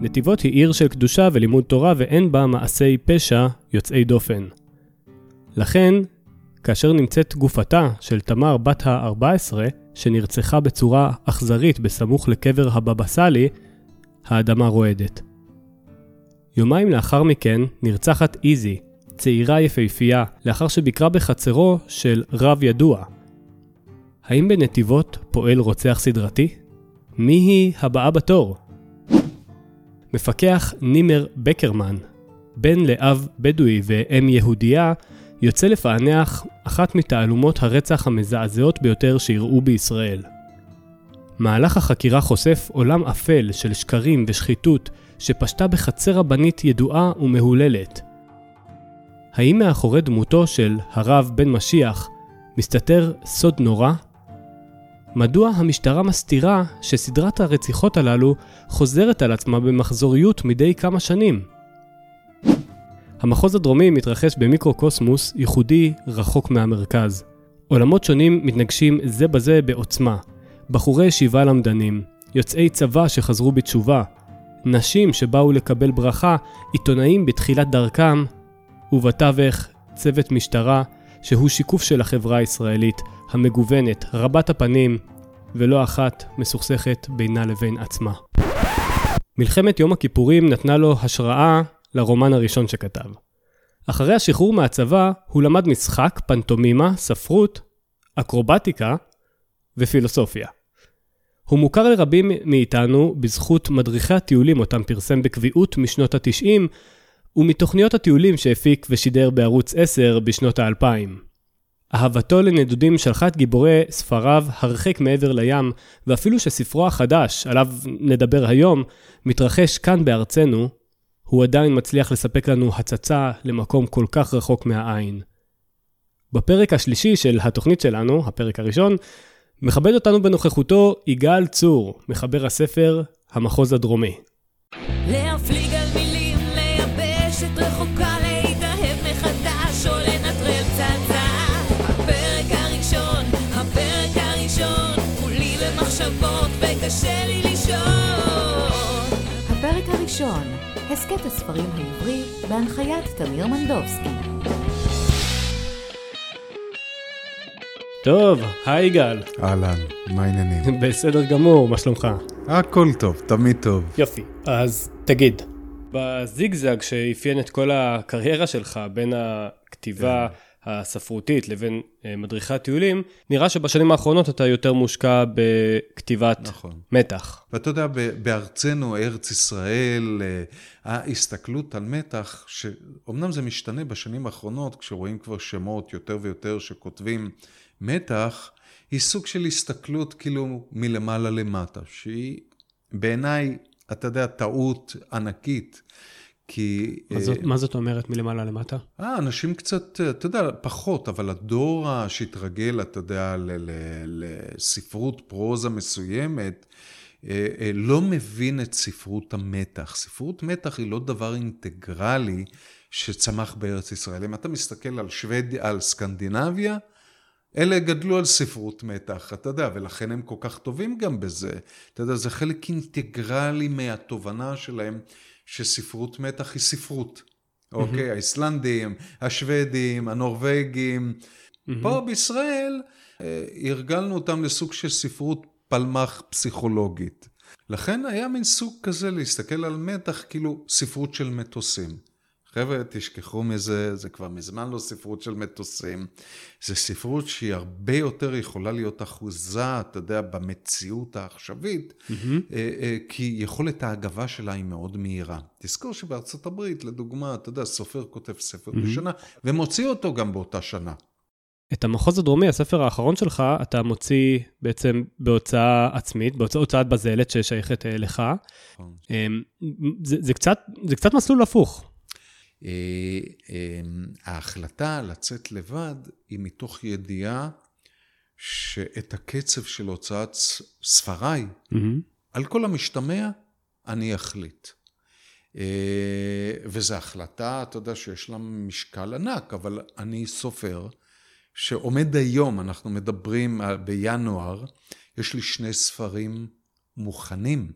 נתיבות היא עיר של קדושה ולימוד תורה ואין בה מעשי פשע יוצאי דופן. לכן, כאשר נמצאת גופתה של תמר בת ה-14, שנרצחה בצורה אכזרית בסמוך לקבר הבבא סאלי, האדמה רועדת. יומיים לאחר מכן נרצחת איזי, צעירה יפהפייה, לאחר שביקרה בחצרו של רב ידוע. האם בנתיבות פועל רוצח סדרתי? מי היא הבאה בתור? מפקח נימר בקרמן, בן לאב בדואי ואם יהודייה, יוצא לפענח אחת מתעלומות הרצח המזעזעות ביותר שאירעו בישראל. מהלך החקירה חושף עולם אפל של שקרים ושחיתות שפשטה בחצר רבנית ידועה ומהוללת. האם מאחורי דמותו של הרב בן משיח מסתתר סוד נורא? מדוע המשטרה מסתירה שסדרת הרציחות הללו חוזרת על עצמה במחזוריות מדי כמה שנים? המחוז הדרומי מתרחש במיקרוקוסמוס ייחודי רחוק מהמרכז. עולמות שונים מתנגשים זה בזה בעוצמה. בחורי ישיבה למדנים, יוצאי צבא שחזרו בתשובה, נשים שבאו לקבל ברכה, עיתונאים בתחילת דרכם, ובתווך צוות משטרה שהוא שיקוף של החברה הישראלית, המגוונת, רבת הפנים, ולא אחת מסוכסכת בינה לבין עצמה. מלחמת יום הכיפורים נתנה לו השראה לרומן הראשון שכתב. אחרי השחרור מהצבא, הוא למד משחק, פנטומימה, ספרות, אקרובטיקה ופילוסופיה. הוא מוכר לרבים מאיתנו בזכות מדריכי הטיולים אותם פרסם בקביעות משנות ה-90 ומתוכניות הטיולים שהפיק ושידר בערוץ 10 בשנות ה-2000. אהבתו לנדודים שלחה את גיבורי ספריו הרחק מעבר לים, ואפילו שספרו החדש, עליו נדבר היום, מתרחש כאן בארצנו, הוא עדיין מצליח לספק לנו הצצה למקום כל כך רחוק מהעין. בפרק השלישי של התוכנית שלנו, הפרק הראשון, מכבד אותנו בנוכחותו יגאל צור, מחבר הספר המחוז הדרומי. להפליג הפרק הראשון, הסכת הספרים העברי, בהנחיית תמיר מנדובסקי. טוב, היי יגאל. אהלן, מה העניינים? בסדר גמור, מה שלומך? הכל טוב, תמיד טוב. יופי, אז תגיד, בזיגזג שאפיין את כל הקריירה שלך בין הכתיבה כן. הספרותית לבין אה, מדריכי טיולים, נראה שבשנים האחרונות אתה יותר מושקע בכתיבת נכון. מתח. ואתה יודע, בארצנו, ארץ ישראל, אה, ההסתכלות על מתח, שאומנם זה משתנה בשנים האחרונות, כשרואים כבר שמות יותר ויותר שכותבים מתח היא סוג של הסתכלות כאילו מלמעלה למטה, שהיא בעיניי, אתה יודע, טעות ענקית. כי... מה זאת, uh, מה זאת אומרת מלמעלה למטה? אה, אנשים קצת, אתה יודע, פחות, אבל הדור שהתרגל, אתה יודע, לספרות פרוזה מסוימת, uh, לא מבין את ספרות המתח. ספרות מתח היא לא דבר אינטגרלי שצמח בארץ ישראל. אם אתה מסתכל על שוודיה, על סקנדינביה, אלה גדלו על ספרות מתח, אתה יודע, ולכן הם כל כך טובים גם בזה. אתה יודע, זה חלק אינטגרלי מהתובנה שלהם שספרות מתח היא ספרות. Mm-hmm. אוקיי, האיסלנדים, השוודים, הנורבגים. Mm-hmm. פה בישראל אה, הרגלנו אותם לסוג של ספרות פלמח פסיכולוגית. לכן היה מין סוג כזה להסתכל על מתח כאילו ספרות של מטוסים. חבר'ה, תשכחו מזה, זה כבר מזמן לא ספרות של מטוסים. זה ספרות שהיא הרבה יותר יכולה להיות אחוזה, אתה יודע, במציאות העכשווית, mm-hmm. כי יכולת ההגבה שלה היא מאוד מהירה. תזכור שבארצות הברית, לדוגמה, אתה יודע, סופר כותב ספר mm-hmm. בשנה, ומוציא אותו גם באותה שנה. את המחוז הדרומי, הספר האחרון שלך, אתה מוציא בעצם בהוצאה עצמית, בהוצאת בזלת ששייכת אה, לך. נכון. אמ, זה, זה, קצת, זה קצת מסלול הפוך. אה, אמ, ההחלטה לצאת לבד היא מתוך ידיעה שאת הקצב של הוצאת ספריי, mm-hmm. על כל המשתמע, אני אחליט. אה, וזו החלטה, אתה יודע, שיש לה משקל ענק, אבל אני סופר שעומד היום, אנחנו מדברים בינואר, יש לי שני ספרים מוכנים.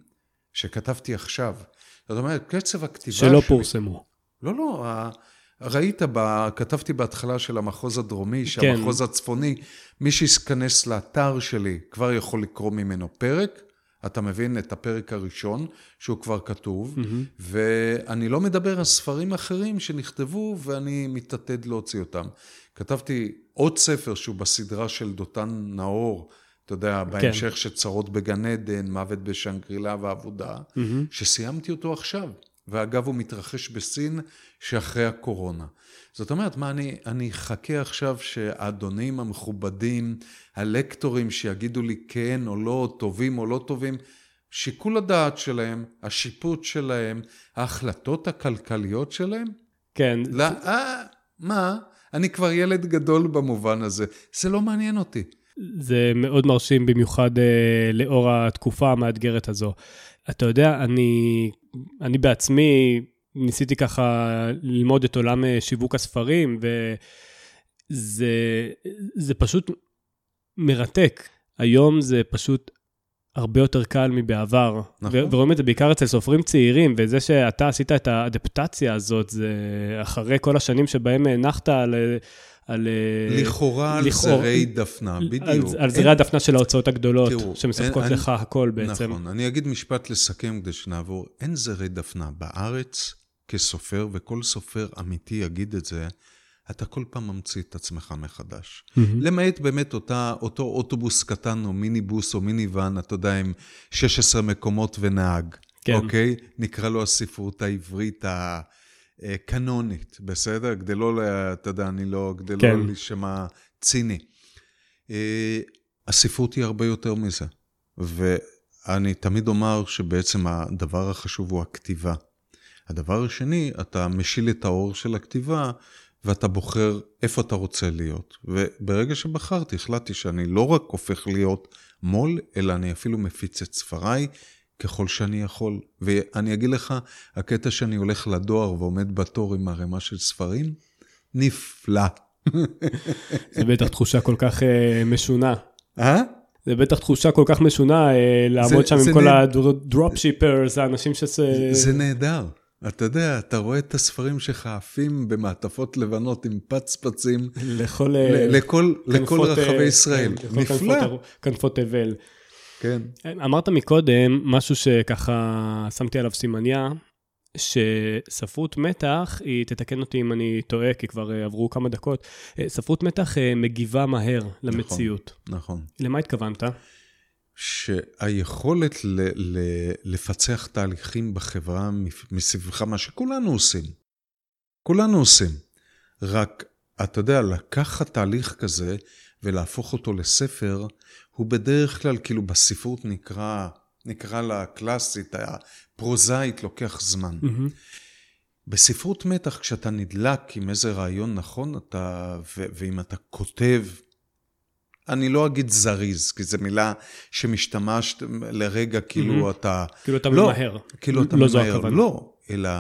שכתבתי עכשיו. זאת אומרת, קצב הכתיבה שלא שלי... פורסמו. לא, לא, ראית, ב... כתבתי בהתחלה של המחוז הדרומי, כן. שהמחוז הצפוני, מי שיכנס לאתר שלי כבר יכול לקרוא ממנו פרק. אתה מבין את הפרק הראשון, שהוא כבר כתוב, ואני לא מדבר על ספרים אחרים שנכתבו ואני מתעתד להוציא אותם. כתבתי עוד ספר שהוא בסדרה של דותן נאור, אתה יודע, בהמשך שצרות בגן עדן, מוות בשנגרילה ועבודה, שסיימתי אותו עכשיו. ואגב, הוא מתרחש בסין שאחרי הקורונה. זאת אומרת, מה, אני, אני אחכה עכשיו שהאדונים המכובדים, הלקטורים שיגידו לי כן או לא, טובים או לא טובים, שיקול הדעת שלהם, השיפוט שלהם, ההחלטות הכלכליות שלהם? כן, לא, אה, מה? אני כבר ילד גדול במובן הזה. זה לא מעניין אותי. זה מאוד מרשים במיוחד אה, לאור התקופה המאתגרת הזו. אתה יודע, אני, אני בעצמי ניסיתי ככה ללמוד את עולם אה, שיווק הספרים, וזה זה פשוט מרתק. היום זה פשוט הרבה יותר קל מבעבר. נכון. ורואים את זה בעיקר אצל סופרים צעירים, וזה שאתה עשית את האדפטציה הזאת, זה אחרי כל השנים שבהם הנחת על... על לכאורה על לכאורה- זרי דפנה, בדיוק. על, על אין- זרי הדפנה של ההוצאות הגדולות, תראו, שמספקות אין- לך הכל בעצם. נכון. אני אגיד משפט לסכם כדי שנעבור. אין זרי דפנה. בארץ, כסופר, וכל סופר אמיתי יגיד את זה, אתה כל פעם ממציא את עצמך מחדש. למעט באמת אותה, אותו אוטובוס קטן או מיניבוס או מיניוון, אתה יודע, עם 16 מקומות ונהג. כן. אוקיי? נקרא לו הספרות העברית הקנונית, בסדר? כדי לא, אתה יודע, אני לא, כדי כן. לא להישמע ציני. אה, הספרות היא הרבה יותר מזה. ואני תמיד אומר שבעצם הדבר החשוב הוא הכתיבה. הדבר השני, אתה משיל את האור של הכתיבה, ואתה בוחר איפה אתה רוצה להיות. וברגע שבחרתי, החלטתי שאני לא רק הופך להיות מו"ל, אלא אני אפילו מפיץ את ספריי ככל שאני יכול. ואני אגיד לך, הקטע שאני הולך לדואר ועומד בתור עם ערימה של ספרים, נפלא. זה בטח תחושה כל כך אה, משונה. אה? זה בטח תחושה כל כך משונה אה, לעמוד שם עם כל נהד- הדרופ שיפרס, האנשים ש... זה נהדר. אתה יודע, אתה רואה את הספרים שלך עפים במעטפות לבנות עם פצפצים לכל... כנפות, רחבי ישראל. לכל נפלא. כנפות- כנפות תבל. כן. אמרת מקודם משהו שככה שמתי עליו סימניה, שספרות מתח, היא תתקן אותי אם אני טועה, כי כבר אה, עברו כמה דקות, אה, ספרות מתח אה, מגיבה מהר למציאות. נכון. למה התכוונת? שהיכולת ל- ל- לפצח תהליכים בחברה מסביבך, מה שכולנו עושים. כולנו עושים. רק, אתה יודע, לקחת תהליך כזה ולהפוך אותו לספר, הוא בדרך כלל, כאילו בספרות נקרא, נקרא לה קלאסית, הפרוזאית, לוקח זמן. מהמם. בספרות מתח, כשאתה נדלק עם איזה רעיון נכון, אתה, ו- ואם אתה כותב, אני לא אגיד זריז, כי זו מילה שמשתמשת לרגע כאילו אתה... כאילו אתה לא, ממהר. כאילו אתה לא ממהר. לא, אלא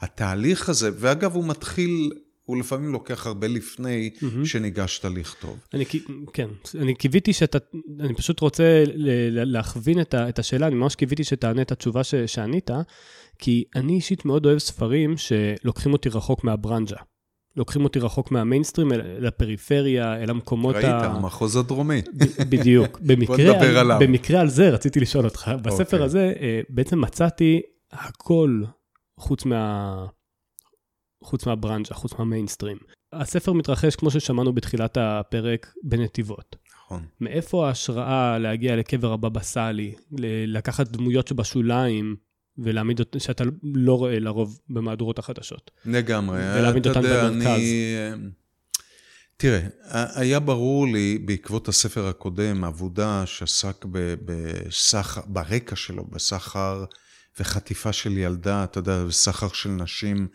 התהליך הזה, ואגב, הוא מתחיל, הוא לפעמים לוקח הרבה לפני שניגשת לכתוב. אני, כן, אני קיוויתי שאתה, אני פשוט רוצה להכווין את, ה, את השאלה, אני ממש קיוויתי שתענה את התשובה ש, שענית, כי אני אישית מאוד אוהב ספרים שלוקחים אותי רחוק מהברנז'ה. לוקחים אותי רחוק מהמיינסטרים, אל, הפריפריה, אל המקומות ראית, ה... המחוז הדרומי. ב- בדיוק. במקרה, נדבר על, עליו. במקרה על זה רציתי לשאול אותך. בספר אוקיי. הזה אה, בעצם מצאתי הכל חוץ מה... חוץ מהברנז'ה, חוץ מהמיינסטרים. הספר מתרחש, כמו ששמענו בתחילת הפרק, בנתיבות. נכון. מאיפה ההשראה להגיע לקבר הבבא סאלי, לקחת דמויות שבשוליים ולהעמיד אותן, שאתה לא רואה לרוב במהדורות החדשות? לגמרי. ולהעמיד אותן יודע, במרכז. אני... תראה, היה ברור לי בעקבות הספר הקודם, עבודה שעסק בסחר, ברקע שלו, בסחר וחטיפה של ילדה, אתה יודע, בסחר של נשים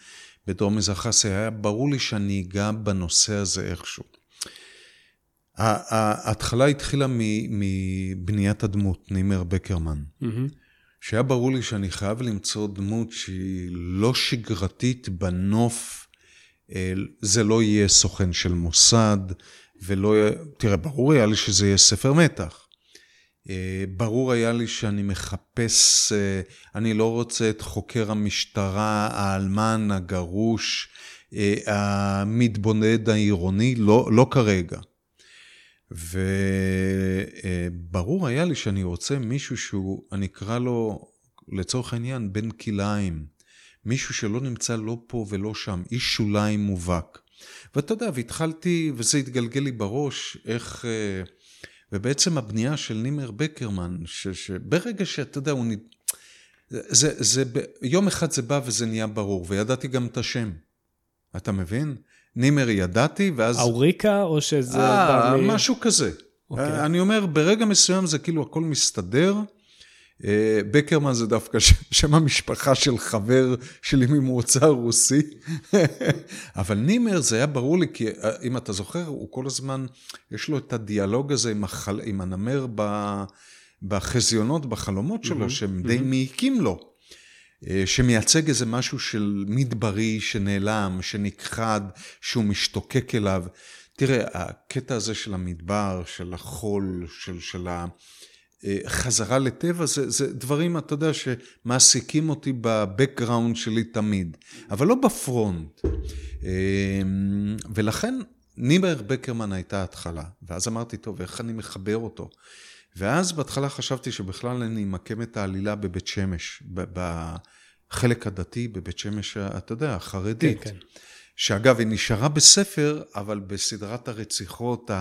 בדרום מזרח אסיה, היה ברור לי שאני אגע בנושא הזה איכשהו. ההתחלה התחילה מבניית הדמות, נימר בקרמן. מהמם. שהיה ברור לי שאני חייב למצוא דמות שהיא לא שגרתית בנוף, אה, זה לא יהיה סוכן של מוסד, ולא תראה, ברור היה לי שזה יהיה ספר מתח. אה, ברור היה לי שאני מחפש, אה, אני לא רוצה את חוקר המשטרה, האלמן, הגרוש, אה, המתבונד העירוני, לא, לא כרגע. וברור היה לי שאני רוצה מישהו שהוא, אני אקרא לו לצורך העניין בן כלאיים. מישהו שלא נמצא לא פה ולא שם, איש שוליים מובהק. ואתה יודע, והתחלתי, וזה התגלגל לי בראש, איך... ובעצם הבנייה של נימר בקרמן, ש, שברגע שאתה יודע, הוא... זה, זה, יום אחד זה בא וזה נהיה ברור, וידעתי גם את השם. אתה מבין? נימר ידעתי, ואז... אוריקה, או שזה... אה, משהו כזה. Okay. אוקיי. אני אומר, ברגע מסוים זה כאילו הכל מסתדר. אה, בקרמן זה דווקא שם המשפחה של חבר שלי ממוצא רוסי. אבל נימר זה היה ברור לי, כי אה, אם אתה זוכר, הוא כל הזמן, יש לו את הדיאלוג הזה עם, החל... עם הנמר ב... בחזיונות, בחלומות שלו, mm-hmm, שהם די mm-hmm. מעיקים לו. אה, שמייצג איזה משהו של מדברי שנעלם, שנכחד, שהוא משתוקק אליו. תראה, הקטע הזה של המדבר, של החול, של, של. חזרה לטבע, זה, זה דברים, אתה יודע, שמעסיקים אותי בבקגראונד שלי תמיד, אבל לא בפרונט. אמ, ולכן נימר בקרמן הייתה התחלה, ואז אמרתי, טוב, איך אני מחבר אותו? ואז בהתחלה חשבתי שבכלל אני אמקם את העלילה בבית שמש, בחלק הדתי בבית שמש, אתה יודע, החרדית. כן, כן. שאגב, היא נשארה בספר, אבל בסדרת הרציחות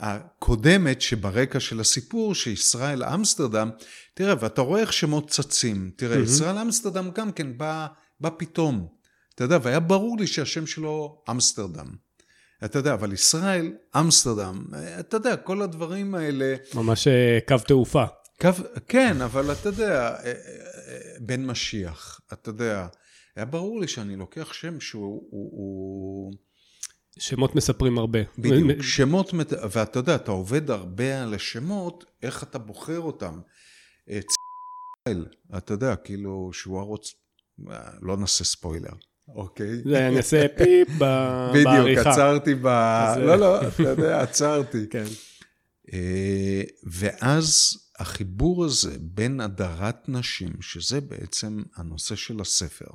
הקודמת שברקע של הסיפור, שישראל אמסטרדם, תראה, ואתה רואה איך שמות צצים. תראה, mm-hmm. ישראל אמסטרדם גם כן בא, בא פתאום. אתה יודע, והיה ברור לי שהשם שלו אמסטרדם. אתה יודע, אבל ישראל, אמסטרדם, אתה יודע, כל הדברים האלה... ממש אה, קו תעופה. קו, כן, אבל אתה יודע, אה, אה, בן משיח, אתה יודע, היה ברור לי שאני לוקח שם שהוא... הוא, הוא, שמות מספרים הרבה. בדיוק, שמות, ואתה יודע, אתה עובד הרבה על השמות, איך אתה בוחר אותם. צייל, אתה יודע, כאילו, שהוא ערוץ, לא נעשה ספוילר, אוקיי? זה נעשה פיפ בעריכה. בדיוק, עצרתי ב... לא, לא, אתה יודע, עצרתי. כן. אה, ואז החיבור הזה בין הדרת נשים, שזה בעצם הנושא של הספר,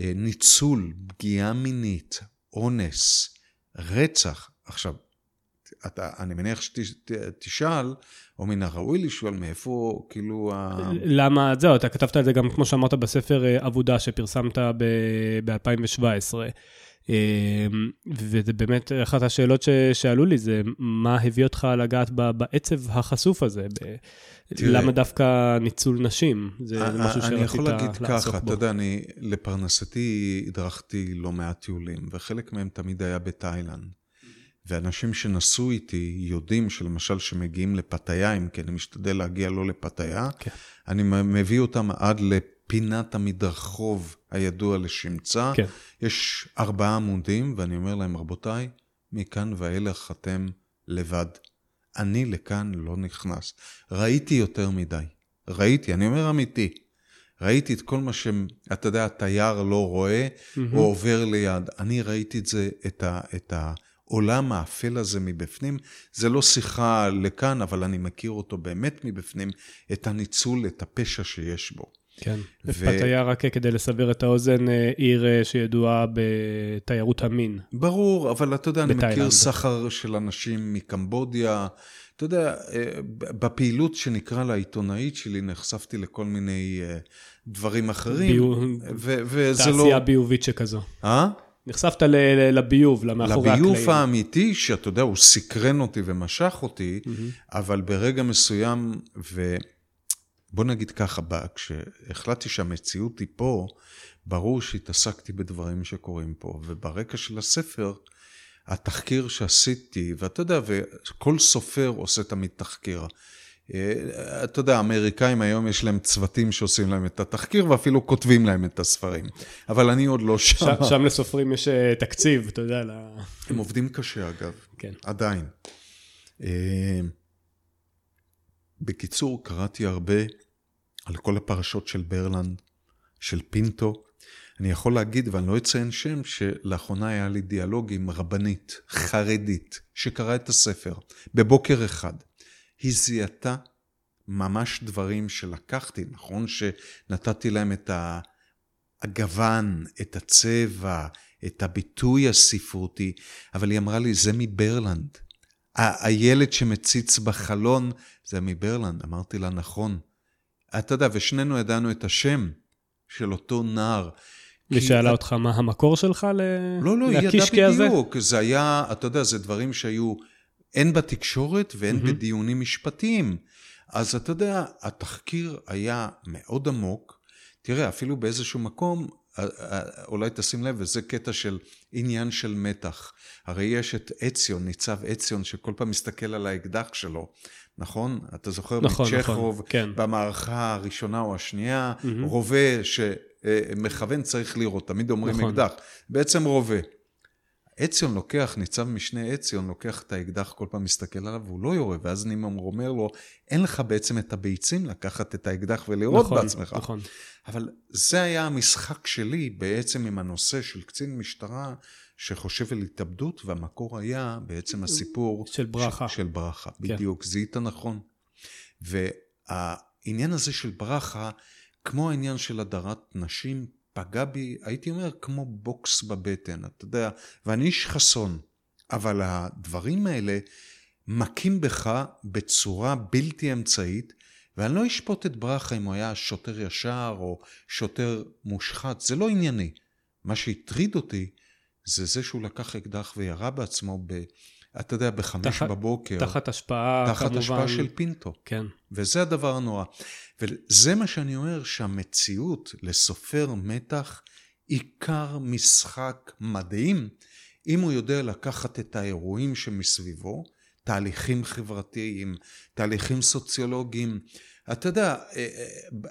אה, ניצול, פגיעה מינית, אונס, רצח. עכשיו, אתה, אני מניח שתשאל, או מן הראוי לשאול מאיפה, כאילו... למה, זהו, אתה כתבת את זה גם, כמו שאמרת, בספר אה, עבודה שפרסמת ב-2017. אמ, וזה באמת אחת השאלות ששאלו לי, זה מה הביא אותך לגעת בעצב החשוף הזה? תראה, למה דווקא ניצול נשים? זה אני, משהו שרצית לעסוק בו. אני יכול להגיד ככה, אתה יודע, אני לפרנסתי הדרכתי לא מעט טיולים, וחלק מהם תמיד היה בתאילנד. ואנשים שנסעו איתי יודעים שלמשל שמגיעים לפתיה, אם כי אני משתדל להגיע לא לפתיה, כן. אני מביא אותם עד לפינת המדרחוב הידוע לשמצה. כן. יש ארבעה עמודים, ואני אומר להם, רבותיי, מכאן ואילך אתם לבד. אני לכאן לא נכנס. ראיתי יותר מדי. ראיתי, אני אומר אמיתי. ראיתי את כל מה שאתה יודע, התייר לא רואה mm-hmm. או עובר ליד. אני ראיתי את זה, את, ה, את העולם האפל הזה מבפנים. זה לא שיחה לכאן, אבל אני מכיר אותו באמת מבפנים, את הניצול, את הפשע שיש בו. כן, ו... פתיה רק כדי לסבר את האוזן, אה, עיר אה, שידועה בתיירות המין. ברור, אבל אתה יודע. אני מכיר סחר של אנשים מקמבודיה. אתה יודע, אה, בפעילות שנקרא לה עיתונאית שלי, נחשפתי לכל מיני דברים אחרים. ביוב... ו- וזה תעשייה לא... תעשייה ביובית שכזו. אה? נחשפת ל- לביוב, למאחורי הקלעים. לביוב האמיתי, שאתה יודע, הוא סקרן אותי ומשך אותי, mm-hmm. אבל ברגע מסוים, ו... בוא נגיד ככה, כשהחלטתי שהמציאות היא פה, ברור שהתעסקתי בדברים שקורים פה, וברקע של הספר, התחקיר שעשיתי, ואתה יודע, וכל סופר עושה תמיד תחקיר. אה, אתה יודע, האמריקאים היום יש להם צוותים שעושים להם את התחקיר ואפילו כותבים להם את הספרים. אבל אני עוד לא שם. ש- שם לסופרים יש אה, תקציב, אתה יודע. הם עובדים קשה אגב, כן. עדיין. בקיצור, קראתי הרבה על כל הפרשות של ברלנד, של פינטו. אני יכול להגיד, ואני לא אציין שם, שלאחרונה היה לי דיאלוג עם רבנית חרדית שקראה את הספר בבוקר אחד. היא זיהתה ממש דברים שלקחתי, נכון שנתתי להם את הגוון, את הצבע, את הביטוי הספרותי, אבל היא אמרה לי, זה מברלנד. הילד שמציץ בחלון, זה מברלנד. אמרתי לה, נכון. אתה יודע, ושנינו ידענו את השם של אותו נער. היא שאלה אותך מה המקור שלך ל... לא, לא, היא ידעה בדיוק. זה היה, אתה יודע, זה דברים שהיו הן בתקשורת והן mm-hmm. בדיונים משפטיים. אז אתה יודע, התחקיר היה מאוד עמוק. תראה, אפילו באיזשהו מקום, אולי תשים לב, וזה קטע של עניין של מתח. הרי יש את אציון, ניצב אציון, שכל פעם מסתכל על האקדח שלו, נכון? אתה זוכר נכון, מצ'כרוב, נכון, כן. במערכה הראשונה או השנייה, mm-hmm. רובה שמכוון צריך לירות, תמיד אומרים נכון. אקדח, בעצם רובה. אציון לוקח, ניצב משנה אציון לוקח את האקדח, כל פעם מסתכל עליו והוא לא יורה, ואז נימום אומר לו, אין לך בעצם את הביצים לקחת את האקדח ולירות נכון, בעצמך. נכון. אבל זה היה המשחק שלי בעצם עם הנושא של קצין משטרה שחושב על התאבדות, והמקור היה בעצם הסיפור... של ברכה. של, של ברכה, כן. בדיוק, זיהית נכון. והעניין הזה של ברכה, כמו העניין של הדרת נשים, פגע בי, הייתי אומר, כמו בוקס בבטן, אתה יודע, ואני איש חסון, אבל הדברים האלה מכים בך בצורה בלתי אמצעית, ואני לא אשפוט את ברכה אם הוא היה שוטר ישר או שוטר מושחת, זה לא ענייני. מה שהטריד אותי זה זה שהוא לקח אקדח וירה בעצמו ב... אתה יודע, בחמש תח... בבוקר. תחת השפעה, תחת כמובן. תחת השפעה של פינטו. כן. וזה הדבר הנורא. וזה מה שאני אומר, שהמציאות לסופר מתח, עיקר משחק מדהים, אם הוא יודע לקחת את האירועים שמסביבו, תהליכים חברתיים, תהליכים סוציולוגיים. אתה יודע, אה, אה,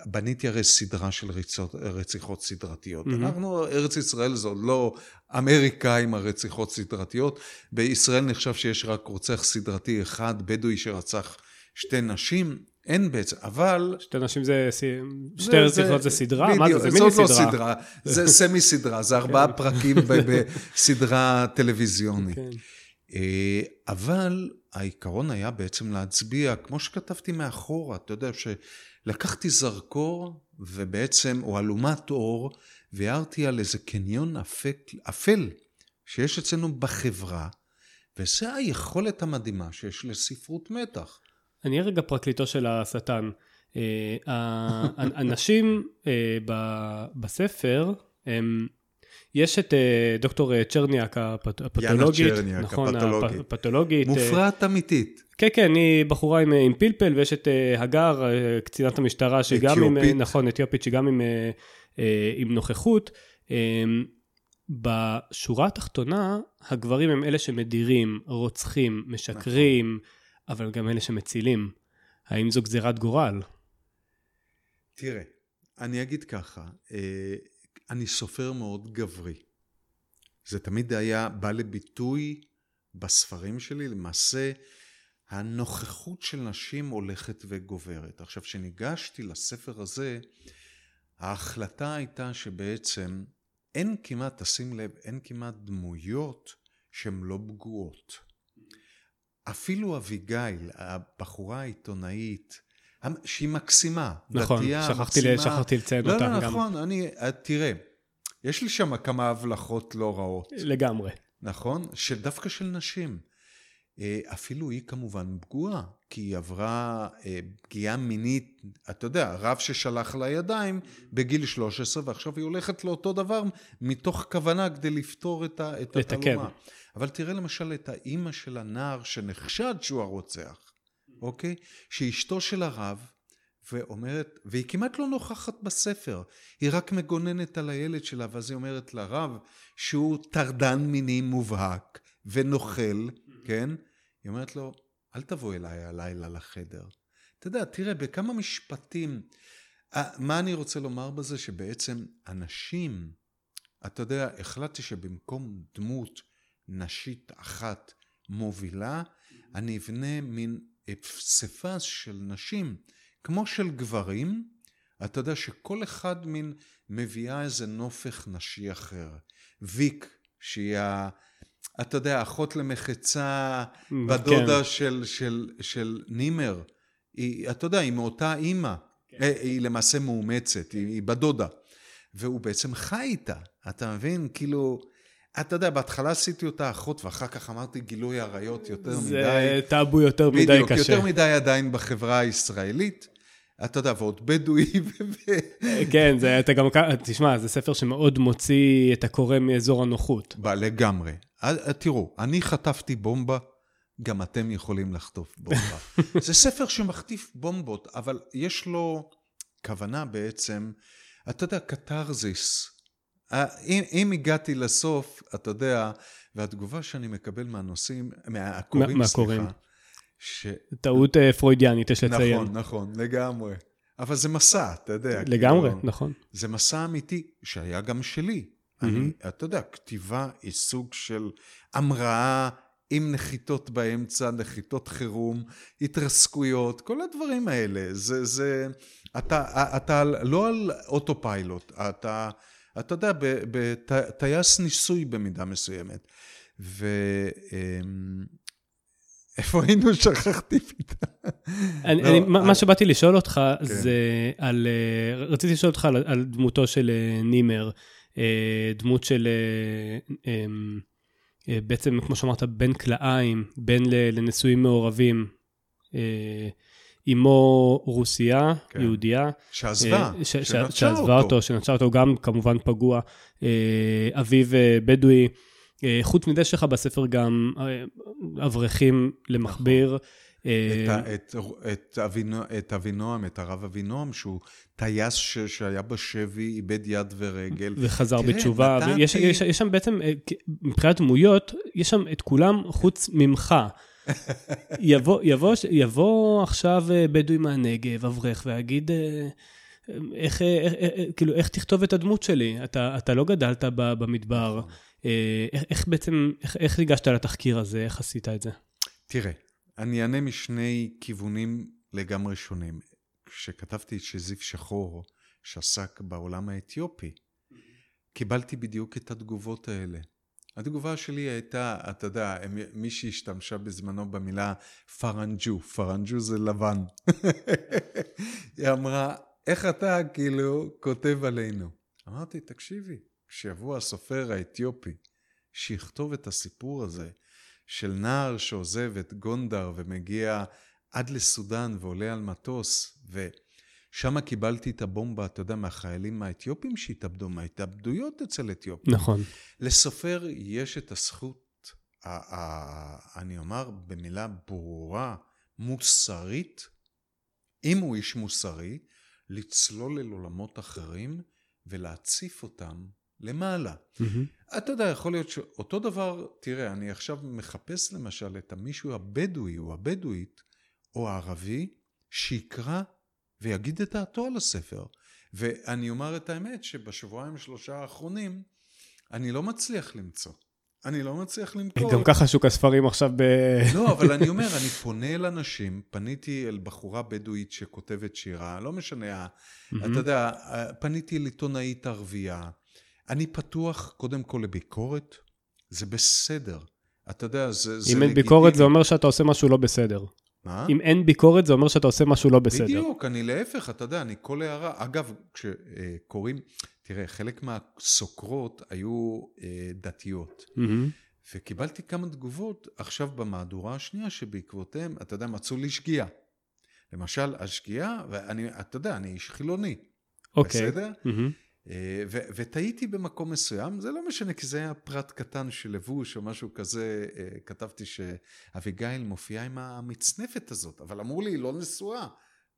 בניתי הרי סדרה של ריצות, רציחות סדרתיות. Mm-hmm. אנחנו, ארץ ישראל זו לא אמריקה עם הרציחות סדרתיות. בישראל נחשב שיש רק רוצח סדרתי אחד, בדואי שרצח שתי נשים. אין בעצם, אבל... שתי נשים זה... שתי רציחות זה סדרה? בדיוק, מה זה? זה מיני סדרה. זאת לא סדרה, זה סמי סדרה, זה ארבעה כן. פרקים בסדרה טלוויזיונית. כן. אה, אבל העיקרון היה בעצם להצביע, כמו שכתבתי מאחורה, אתה יודע, שלקחתי זרקור ובעצם, או אלומת אור, והארתי על איזה קניון אפל, אפל שיש אצלנו בחברה, וזה היכולת המדהימה שיש לספרות מתח. אני אהיה רגע פרקליטו של השטן. האנשים אה, בספר הם... יש את אה, דוקטור אה, צ'רניאק הפתולוגית. יאנה צ'רניאק נכון, הפתולוגית. הפתולוגית. מופרעת אמיתית. כן, כן, היא בחורה עם, עם פלפל, ויש את הגר, קצינת המשטרה, שגם אתיופית. עם... נכון, אתיופית, שגם עם, עם נוכחות. בשורה התחתונה, הגברים הם אלה שמדירים, רוצחים, משקרים, נכון. אבל גם אלה שמצילים. האם זו גזירת גורל? תראה, אני אגיד ככה, אה, אני סופר מאוד גברי. זה תמיד היה בא לביטוי בספרים שלי, למעשה הנוכחות של נשים הולכת וגוברת. עכשיו, כשניגשתי לספר הזה, ההחלטה הייתה שבעצם אין כמעט, תשים לב, אין כמעט דמויות שהן לא פגועות. אפילו אביגיל, הבחורה העיתונאית, שהיא מקסימה, נכון, שכחתי מקסימה. שכחתי לציין לא, אותה לא, גם. נכון, אני, תראה, יש לי שם כמה הבלחות לא רעות. לגמרי. נכון? שדווקא של נשים. אה, אפילו היא כמובן פגועה, כי היא עברה אה, פגיעה מינית, אתה יודע, רב ששלח לה ידיים בגיל 13, ועכשיו היא הולכת לאותו דבר מתוך כוונה כדי לפתור את, את התעלומה. אבל תראה למשל את האימא של הנער שנחשד שהוא הרוצח, אוקיי? שאשתו של הרב, ואומרת, והיא כמעט לא נוכחת בספר, היא רק מגוננת על הילד שלה, ואז היא אומרת לרב שהוא טרדן מיני מובהק ונוכל, כן? היא אומרת לו, אל תבוא אליי הלילה לחדר. אתה יודע, תראה, בכמה משפטים, אה, מה אני רוצה לומר בזה? שבעצם אנשים, אתה יודע, החלטתי שבמקום דמות נשית אחת מובילה, אני אבנה מין פסיפס של נשים, כמו של גברים, אתה יודע שכל אחד מין מביאה איזה נופך נשי אחר. ויק, שהיא ה... אתה יודע, אחות למחצה, בדודה כן. של, של, של נימר, היא, אתה יודע, היא מאותה אימא. כן. היא למעשה מאומצת, היא, היא בדודה. והוא בעצם חי איתה, אתה מבין? כאילו, אתה יודע, בהתחלה עשיתי אותה אחות, ואחר כך אמרתי גילוי עריות יותר זה מדי. זה טאבו יותר מדי בדיוק, קשה. יותר מדי עדיין בחברה הישראלית. אתה יודע, ועוד בדואי. כן, זה, אתה גם, תשמע, זה ספר שמאוד מוציא את הקורא מאזור הנוחות. בא, לגמרי. תראו, אני חטפתי בומבה, גם אתם יכולים לחטוף בומבה. זה ספר שמחטיף בומבות, אבל יש לו כוונה בעצם, אתה יודע, קתרזיס. אם, אם הגעתי לסוף, אתה יודע, והתגובה שאני מקבל מהנושאים, מהקוראים, מהקוראים. סליחה, ש... טעות אה, פרוידיאנית, יש לציין. נכון, נכון, לגמרי. אבל זה מסע, אתה יודע. לגמרי, כאילו, נכון. זה מסע אמיתי, שהיה גם שלי. אני, אתה יודע, כתיבה היא סוג של המראה עם נחיתות באמצע, נחיתות חירום, התרסקויות, כל הדברים האלה. זה, זה, אתה, אתה לא על אוטופיילוט, אתה, אתה יודע, בטייס ניסוי במידה מסוימת. ו... אמ, איפה היינו? שכחתי פתאום. לא, מה אה, שבאתי לשאול אותך כן. זה על... אה, רציתי לשאול אותך על, דמותו של אה, נימר, דמות של... אמ, בעצם, כמו שאמרת, בין כלאיים, בין לנישואים מעורבים. אמו רוסייה, כן. יהודייה. שעזבה, אה, ש- ש- שנטשה שעזבה אותו, שנטשה אותו, גם כמובן פגוע. אה, אביו אה, בדואי. חוץ מזה שלך בספר גם אברכים למכביר. אה, את, את, את, אבינו, את אבינועם, את הרב אבינועם, שהוא טייס ש, שהיה בשבי, איבד יד ורגל. וחזר תראה, בתשובה. נתתי- ויש יש, יש שם בעצם, מבחינת דמויות, יש שם את כולם חוץ ממך. יבוא, יבוא, יבוא עכשיו אה, בדואי מהנגב, אברך, ויגיד, אה, איך, אה, איך, איך, כאילו, איך תכתוב את הדמות שלי? אתה, אתה לא גדלת ב- במדבר. נכון. איך, איך בעצם, איך, איך הגשת לתחקיר הזה? איך עשית את זה? תראה, אני אענה משני כיוונים לגמרי שונים. כשכתבתי את שזיף שחור, שעסק בעולם האתיופי, קיבלתי בדיוק את התגובות האלה. התגובה שלי הייתה, אתה יודע, הם- מישהי השתמשה בזמנו במילה פרנג'ו, פרנג'ו זה לבן. היא אמרה, איך אתה כאילו כותב עלינו? אמרתי, תקשיבי, כשיבוא הסופר האתיופי, שיכתוב את הסיפור הזה של נער שעוזב את גונדר ומגיע עד לסודאן ועולה על מטוס, ושם קיבלתי את הבומבה, אתה יודע, מהחיילים האתיופים שהתאבדו, מההתאבדויות אצל אתיופים. נכון. לסופר יש את הזכות, אני אומר במילה ברורה, מוסרית, אם הוא איש מוסרי, לצלול אל עולמות אחרים ולהציף אותם למעלה. מהמם. אתה יודע, יכול להיות שאותו דבר, תראה, אני עכשיו מחפש למשל את המישהו הבדואי או הבדואית או הערבי שיקרא ויגיד את דעתו על הספר. ואני אומר את האמת שבשבועיים שלושה האחרונים אני לא מצליח למצוא. אני לא מצליח למכור. גם ככה שוק הספרים עכשיו ב... לא, אבל אני אומר, אני פונה אל אנשים, פניתי אל בחורה בדואית שכותבת שירה, לא משנה. אתה יודע, פניתי אל עיתונאית ערבייה. אני פתוח קודם כל לביקורת, זה בסדר. אתה יודע, זה, אם אין ביקורת, זה. אומר שאתה עושה משהו לא בסדר. מה? אם אין ביקורת, זה אומר שאתה עושה משהו לא בסדר. בדיוק, אני להפך, אתה יודע, אני כל הערה, אגב, כשקוראים, תראה, חלק מהסוקרות היו אה, דתיות, מהמם. וקיבלתי כמה תגובות עכשיו במהדורה השנייה שבעקבותיהם, אתה יודע, מצאו לי שגיאה. למשל, השגיאה, ואני, אתה יודע, אני איש חילוני, אוקיי. בסדר? מהמם. אה, ו- וטעיתי במקום מסוים, זה לא משנה, כי זה היה פרט קטן של לבוש או משהו כזה, אה, כתבתי שאביגיל מופיעה עם המצנפת הזאת, אבל אמרו לי, היא לא נשואה.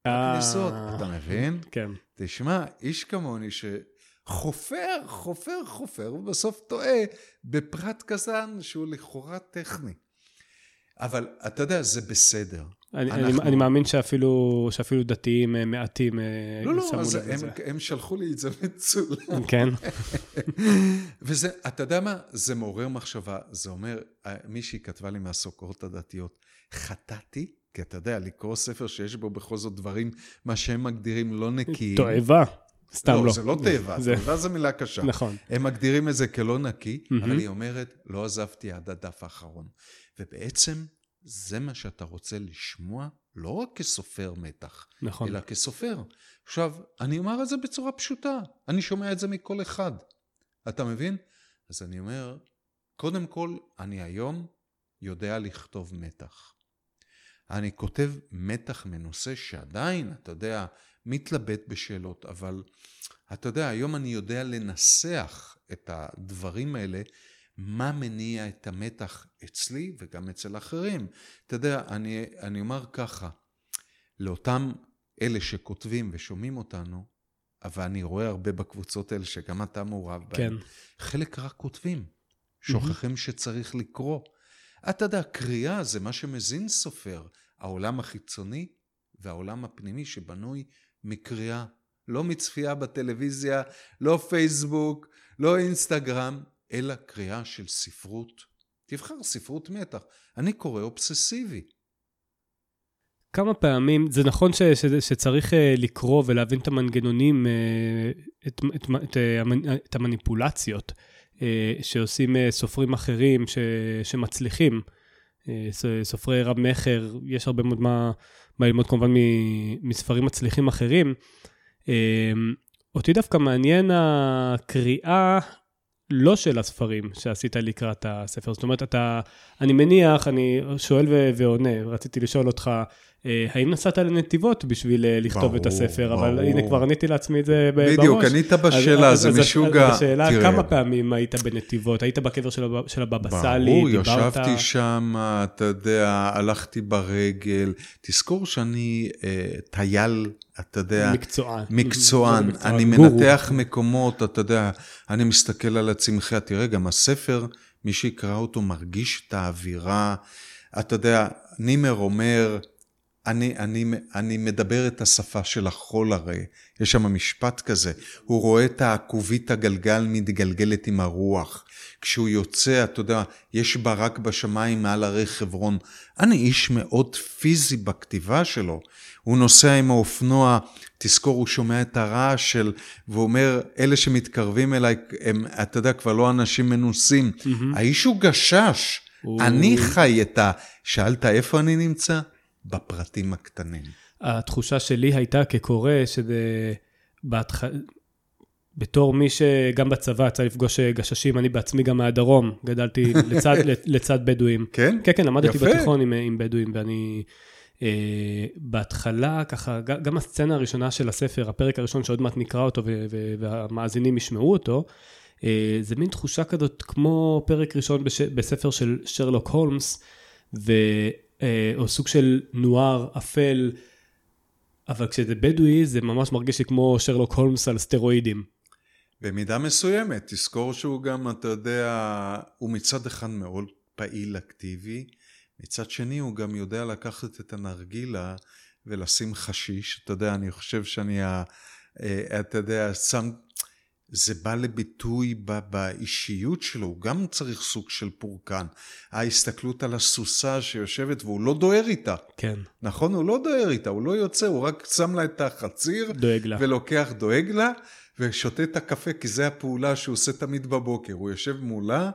אה. רק נשואות, אתה מבין? כן. תשמע, איש כמוני שחופר, חופר, חופר, ובסוף טועה בפרט קטן שהוא לכאורה טכני. אבל אתה יודע, זה בסדר. אני, אנחנו- אני, אני מאמין שאפילו, שאפילו דתיים אה, מעטים אה, לא, לא, אז. הם, הם שלחו לי את זה מצולם. כן, וזה, אתה יודע מה? זה מעורר מחשבה. זה אומר, אה, מישהי כתבה לי מהסוקרות הדתיות, חטאתי, כי אתה יודע, לקרוא ספר שיש בו בכל זאת דברים, מה שהם מגדירים לא נקיים. תועבה. סתם לא. לא, זה לא תאבה, זה- תאבה זו מילה קשה. נכון. הם מגדירים את זה כלא נקי, מהמם. אבל היא אומרת, לא עזבתי עד הדף האחרון. ובעצם, זה מה שאתה רוצה לשמוע, לא רק כסופר מתח, נכון. אלא כסופר. עכשיו, אני אומר את זה בצורה פשוטה, אני שומע את זה מכל אחד. אתה מבין? אז אני אומר, קודם כל, אני היום יודע לכתוב מתח. אני כותב מתח מנושא שעדיין, אתה יודע, מתלבט בשאלות, אבל אתה יודע, היום אני יודע לנסח את הדברים האלה, מה מניע את המתח אצלי וגם אצל אחרים. אתה יודע, אני, אני אומר ככה, לאותם אלה שכותבים ושומעים אותנו, אבל אני רואה הרבה בקבוצות האלה שגם אתה מעורב בהן, כן. חלק רק כותבים, שוכחים שצריך לקרוא. אתה יודע, קריאה זה מה שמזין סופר, העולם החיצוני והעולם הפנימי שבנוי מקריאה, לא מצפייה בטלוויזיה, לא פייסבוק, לא אינסטגרם, אלא קריאה של ספרות. תבחר ספרות מתח. אני קורא אובססיבי. כמה פעמים, זה נכון ש, ש, שצריך אה, לקרוא ולהבין את המנגנונים, אה, את, את, את, אה, את המניפולציות שעושים סופרים אחרים ש, שמצליחים, סופרי רב-מכר, יש הרבה מאוד מה, מה ללמוד כמובן מספרים מצליחים אחרים. אותי דווקא מעניין הקריאה לא של הספרים שעשית לקראת הספר. זאת אומרת, אתה, אני מניח, אני שואל ועונה, רציתי לשאול אותך, האם נסעת לנתיבות בשביל אה, לכתוב ברור, את הספר? ברור. אבל הנה, כבר עניתי לעצמי את זה בראש. בדיוק, ענית בשאלה, אז, זה משוגע. אז השאלה, תראה. כמה פעמים היית בנתיבות? היית בקבר של, של הבבא סאלי, ברור, דיברת... ישבתי שם, אתה יודע, הלכתי ברגל. תזכור שאני אה, טייל, אתה יודע... מקצוען. מקצוען. אני מנתח מקומות, אתה יודע, אני מסתכל על הצמחייה. תראה, גם הספר, מי שיקרא אותו מרגיש את האווירה. אתה יודע, נימר אומר, אני, אני, אני מדבר את השפה של החול הרי, יש שם משפט כזה, הוא רואה את העקובית הגלגל מתגלגלת עם הרוח. כשהוא יוצא, אתה יודע, יש ברק בשמיים מעל הרי חברון. אני איש מאוד פיזי בכתיבה שלו. הוא נוסע עם האופנוע, תזכור, הוא שומע את הרעש של, והוא אומר, אלה שמתקרבים אליי, הם, אתה יודע, כבר לא אנשים מנוסים. Mm-hmm. האיש הוא גשש. אני חי את ה... שאלת איפה אני נמצא? בפרטים הקטנים. התחושה שלי הייתה כקורא, שזה בהתח... בתור מי שגם בצבא יצא לפגוש גששים, אני בעצמי גם מהדרום, גדלתי לצד, לצד בדואים. כן? כן, כן, למדתי יפה. בתיכון עם, עם בדואים, ואני... אה, בהתחלה, ככה, גם הסצנה הראשונה של הספר, הפרק הראשון שעוד מעט נקרא אותו והמאזינים ישמעו אותו, אה, זה מין תחושה כזאת כמו פרק ראשון בש, בספר של שרלוק הולמס, ו... אה, או סוג של נואר, אפל, אבל כשזה בדואי זה ממש מרגיש לי כמו שרלוק הולמס על סטרואידים. במידה מסוימת, תזכור שהוא גם, אתה יודע, הוא מצד אחד מאוד פעיל אקטיבי, מצד שני הוא גם יודע לקחת את הנרגילה ולשים חשיש. אתה יודע, אני חושב שאני, אה, אתה יודע, שם זה בא לביטוי באישיות שלו, הוא גם צריך סוג של פורקן. ההסתכלות על הסוסה שיושבת והוא לא דוהר איתה. כן. נכון? הוא לא דוהר איתה, הוא לא יוצא, הוא רק שם לה את החציר. דואג לה. ולוקח, דואג לה, ושותה את הקפה, כי זו הפעולה שהוא עושה תמיד בבוקר. הוא יושב מולה,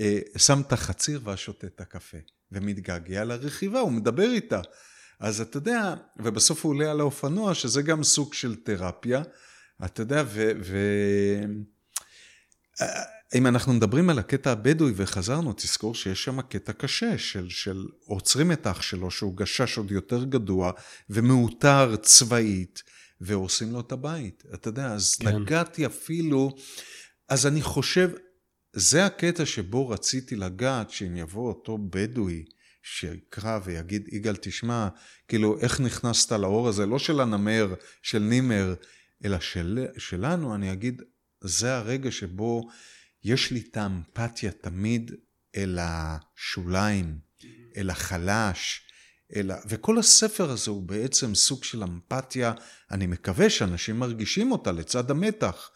אה, שם את החציר ואז שותה את הקפה. ומתגעגע לרכיבה, הוא מדבר איתה. אז אתה יודע, ובסוף הוא עולה על האופנוע, שזה גם סוג של תרפיה. אתה יודע, ו... ו... אם אנחנו מדברים על הקטע הבדואי וחזרנו, תזכור שיש שם קטע קשה של, של עוצרים את אח שלו, שהוא גשש עוד יותר גדוע ומעוטר צבאית, והורסים לו את הבית. אתה יודע, אז כן. נגעתי אפילו, אז אני חושב, זה הקטע שבו רציתי לגעת, שאם יבוא אותו בדואי, שיקרא ויגיד, יגאל, תשמע, כאילו, איך נכנסת לאור הזה, לא של הנמר, של נימר, אלא של, שלנו, אני אגיד, זה הרגע שבו יש לי את האמפתיה תמיד אל השוליים, אל החלש, אל... וכל הספר הזה הוא בעצם סוג של אמפתיה, אני מקווה שאנשים מרגישים אותה לצד המתח,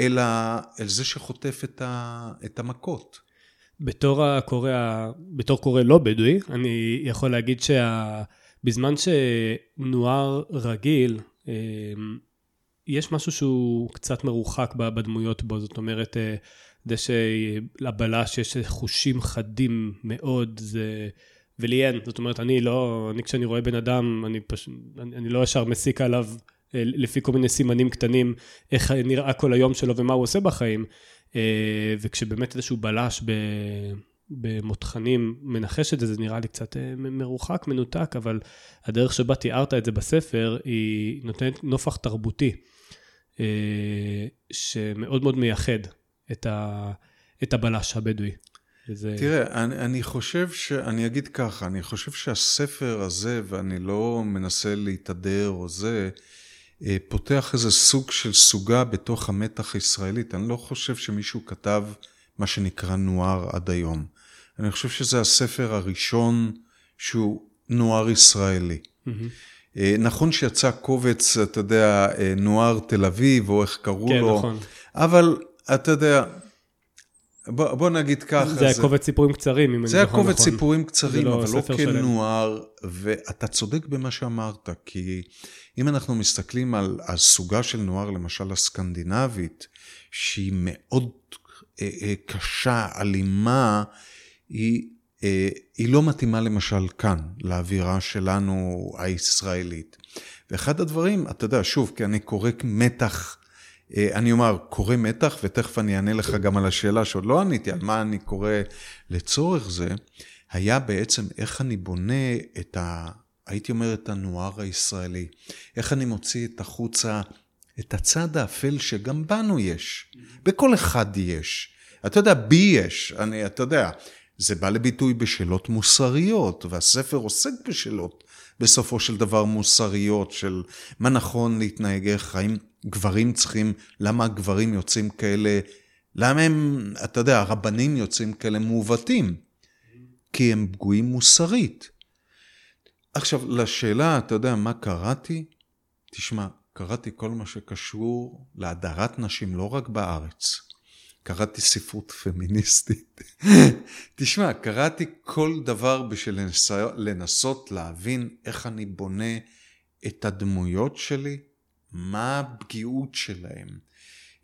אל, ה... אל זה שחוטף את, ה... את המכות. בתור הקורא, בתור קורא לא בדואי, אני יכול להגיד שבזמן שנוער רגיל, אמ, יש משהו שהוא קצת מרוחק בדמויות בו, זאת אומרת, אה, זה שלבלש יש חושים חדים מאוד, זה ולי אין. זאת אומרת, אני לא, אני כשאני רואה בן אדם, אני פשוט, אני, אני לא ישר מסיק עליו אה, לפי כל מיני סימנים קטנים, איך נראה כל היום שלו ומה הוא עושה בחיים. אה, וכשבאמת איזשהו בלש. במותחנים מנחש את זה, זה נראה לי קצת מרוחק, מנותק, אבל הדרך שבה תיארת את זה בספר, היא נותנת נופח תרבותי, שמאוד מאוד מייחד את, ה... את הבלש הבדואי. וזה... תראה, אני, אני חושב ש... אני אגיד ככה, אני חושב שהספר הזה, ואני לא מנסה להתהדר או זה, אה, פותח איזה סוג של סוגה בתוך המתח הישראלית. אני לא חושב שמישהו כתב מה שנקרא נואר עד היום. אני חושב שזה הספר הראשון שהוא נואר ישראלי. Mm-hmm. נכון שיצא קובץ, אתה יודע, אה, נואר תל אביב, או איך קראו כן, לו, נכון. אבל אתה יודע, בוא, בוא נגיד ככה. זה היה קובץ סיפורים קצרים, אם אני זוכר נכון. זה היה קובץ סיפורים קצרים, לא אבל לא כנוער, ואתה צודק במה שאמרת, כי אם אנחנו מסתכלים על הסוגה של נוער, למשל הסקנדינבית, שהיא מאוד אה, אה, קשה, אלימה, היא, אה, היא לא מתאימה למשל כאן, לאווירה שלנו הישראלית. ואחד הדברים, אתה יודע, שוב, כי אני קורא מתח אה, אני אומר, קורא מתח, ותכף אני אענה לך גם על השאלה שעוד לא עניתי, על מה אני קורא לצורך זה, היה בעצם איך אני בונה את ה... הייתי אומר את הנוער הישראלי, איך אני מוציא את החוצה את הצד האפל שגם בנו יש, בכל אחד יש. אתה יודע, בי יש, אני, אתה יודע, זה בא לביטוי בשאלות מוסריות, והספר עוסק בשאלות בסופו של דבר מוסריות של מה נכון להתנהג, איך האם גברים צריכים, למה הגברים יוצאים כאלה, למה הם, אתה יודע, הרבנים יוצאים כאלה מעוותים? כי הם פגועים מוסרית. עכשיו, לשאלה, אתה יודע, מה קראתי? תשמע, קראתי כל מה שקשור להדרת נשים לא רק בארץ. קראתי ספרות פמיניסטית. תשמע, קראתי כל דבר בשביל לנסות להבין איך אני בונה את הדמויות שלי, מה הפגיעות שלהם.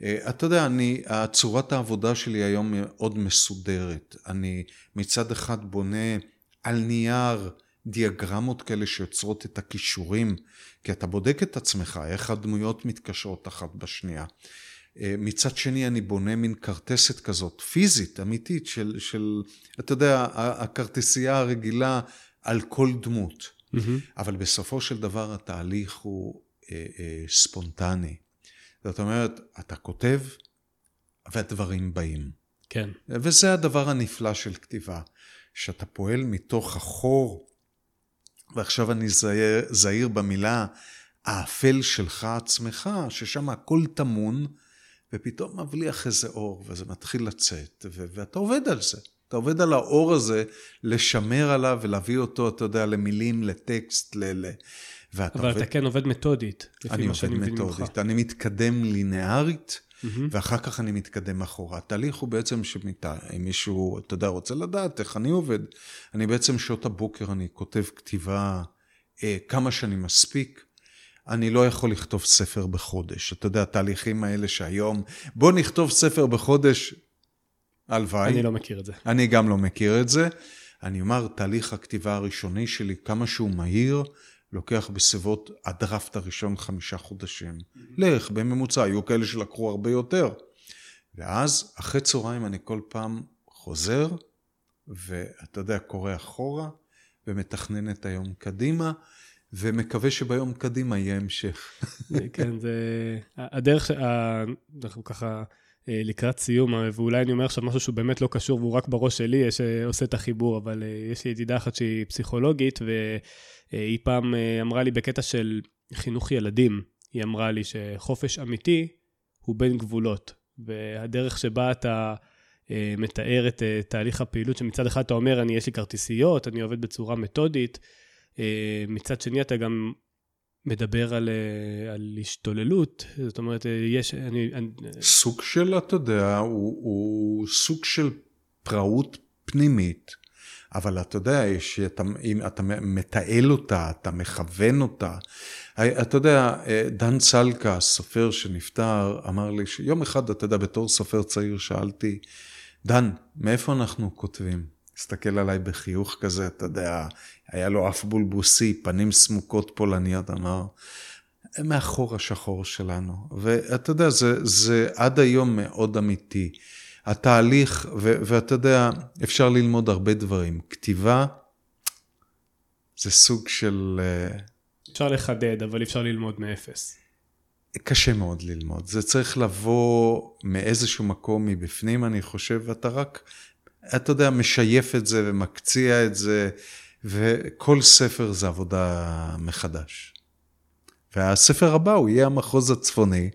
אה, אתה יודע, אני, צורת העבודה שלי היום מאוד מסודרת. אני מצד אחד בונה על נייר דיאגרמות כאלה שיוצרות את הכישורים, כי אתה בודק את עצמך, איך הדמויות מתקשרות אחת בשנייה. אה, מצד שני אני בונה מין כרטסת כזאת, פיזית, אמיתית, של, של אתה יודע, הכרטסייה הרגילה על כל דמות. Mm-hmm. אבל בסופו של דבר התהליך הוא אה, אה, ספונטני. זאת אומרת, אתה כותב והדברים באים. כן. וזה הדבר הנפלא של כתיבה, שאתה פועל מתוך החור, ועכשיו אני זהיר, זהיר במילה, האפל שלך עצמך, ששם הכל טמון, ופתאום מבליח איזה אור, וזה מתחיל לצאת, ו- ואתה עובד על זה. אתה עובד על האור הזה, לשמר עליו ולהביא אותו, אתה יודע, למילים, לטקסט, ל... ל- ואתה אבל עובד... אתה כן עובד מתודית, לפי מה שאני מבין ממך. אני עובד מתודית, אני מתקדם לינארית, mm-hmm. ואחר כך אני מתקדם אחורה. התהליך הוא בעצם שאם מישהו, אתה יודע, רוצה לדעת איך אני עובד, אני בעצם שעות הבוקר אני כותב כתיבה אה, כמה שאני מספיק. אני לא יכול לכתוב ספר בחודש. אתה יודע, התהליכים האלה שהיום, בוא נכתוב ספר בחודש, הלוואי. אני לא מכיר את זה. אני גם לא מכיר את זה. אני אומר, תהליך הכתיבה הראשוני שלי, כמה שהוא מהיר, לוקח בסביבות הדראפט הראשון חמישה חודשים. לך, בממוצע, היו כאלה שלקחו הרבה יותר. ואז, אחרי צהריים אני כל פעם חוזר, ואתה יודע, קורא אחורה, ומתכנן את היום קדימה, ומקווה שביום קדימה יהיה המשך. כן, זה... הדרך, אנחנו ככה אה, לקראת סיום, ואולי אני אומר עכשיו משהו שהוא באמת לא קשור והוא רק בראש שלי, שעושה את החיבור, אבל אה, יש לי ידידה אחת שהיא פסיכולוגית, והיא פעם אה, אמרה לי בקטע של חינוך ילדים, היא אמרה לי שחופש אמיתי הוא בין גבולות, והדרך שבה אתה... מתאר את תהליך הפעילות, שמצד אחד אתה אומר, אני, יש לי כרטיסיות, אני עובד בצורה מתודית, אה, מצד שני, אתה גם מדבר על, אה, על השתוללות, זאת אומרת, אה, יש... אני, אני... סוג של, אתה יודע, הוא, הוא סוג של פראות פנימית, אבל אתה יודע, שאתה, אם אתה מתעל אותה, אתה מכוון אותה. אתה יודע, דן צלקה, סופר שנפטר, אמר לי שיום אחד, אתה יודע, בתור סופר צעיר שאלתי, דן, מאיפה אנחנו כותבים? הסתכל עליי בחיוך כזה, אתה יודע, היה לו אף בולבוסי, פנים סמוקות פולניות, אמר, הם מאחור השחור שלנו. ואתה יודע, זה, זה עד היום מאוד אמיתי. התהליך, ו, ואתה יודע, אפשר ללמוד הרבה דברים. כתיבה זה סוג של... אה, אפשר לחדד, אבל אפשר ללמוד מאפס. קשה מאוד ללמוד. זה צריך לבוא מאיזשהו מקום מבפנים, אני חושב, ואתה רק, אתה יודע, משייף את זה ומקציע את זה, וכל ספר זה עבודה מחדש. והספר הבא הוא יהיה המחוז הצפוני,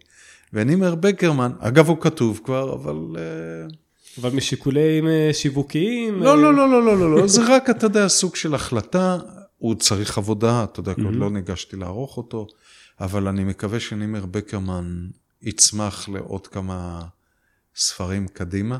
ונימר בקרמן, אגב הוא כתוב כבר, אבל... אה, אבל משיקולים אה, שיווקיים? לא, לא, לא, לא, לא, לא, לא, זה רק, אתה יודע, סוג של החלטה, הוא צריך עבודה, אתה יודע, עוד לא ניגשתי לערוך אותו, אבל אני מקווה שנימר בקרמן יצמח לעוד כמה ספרים קדימה.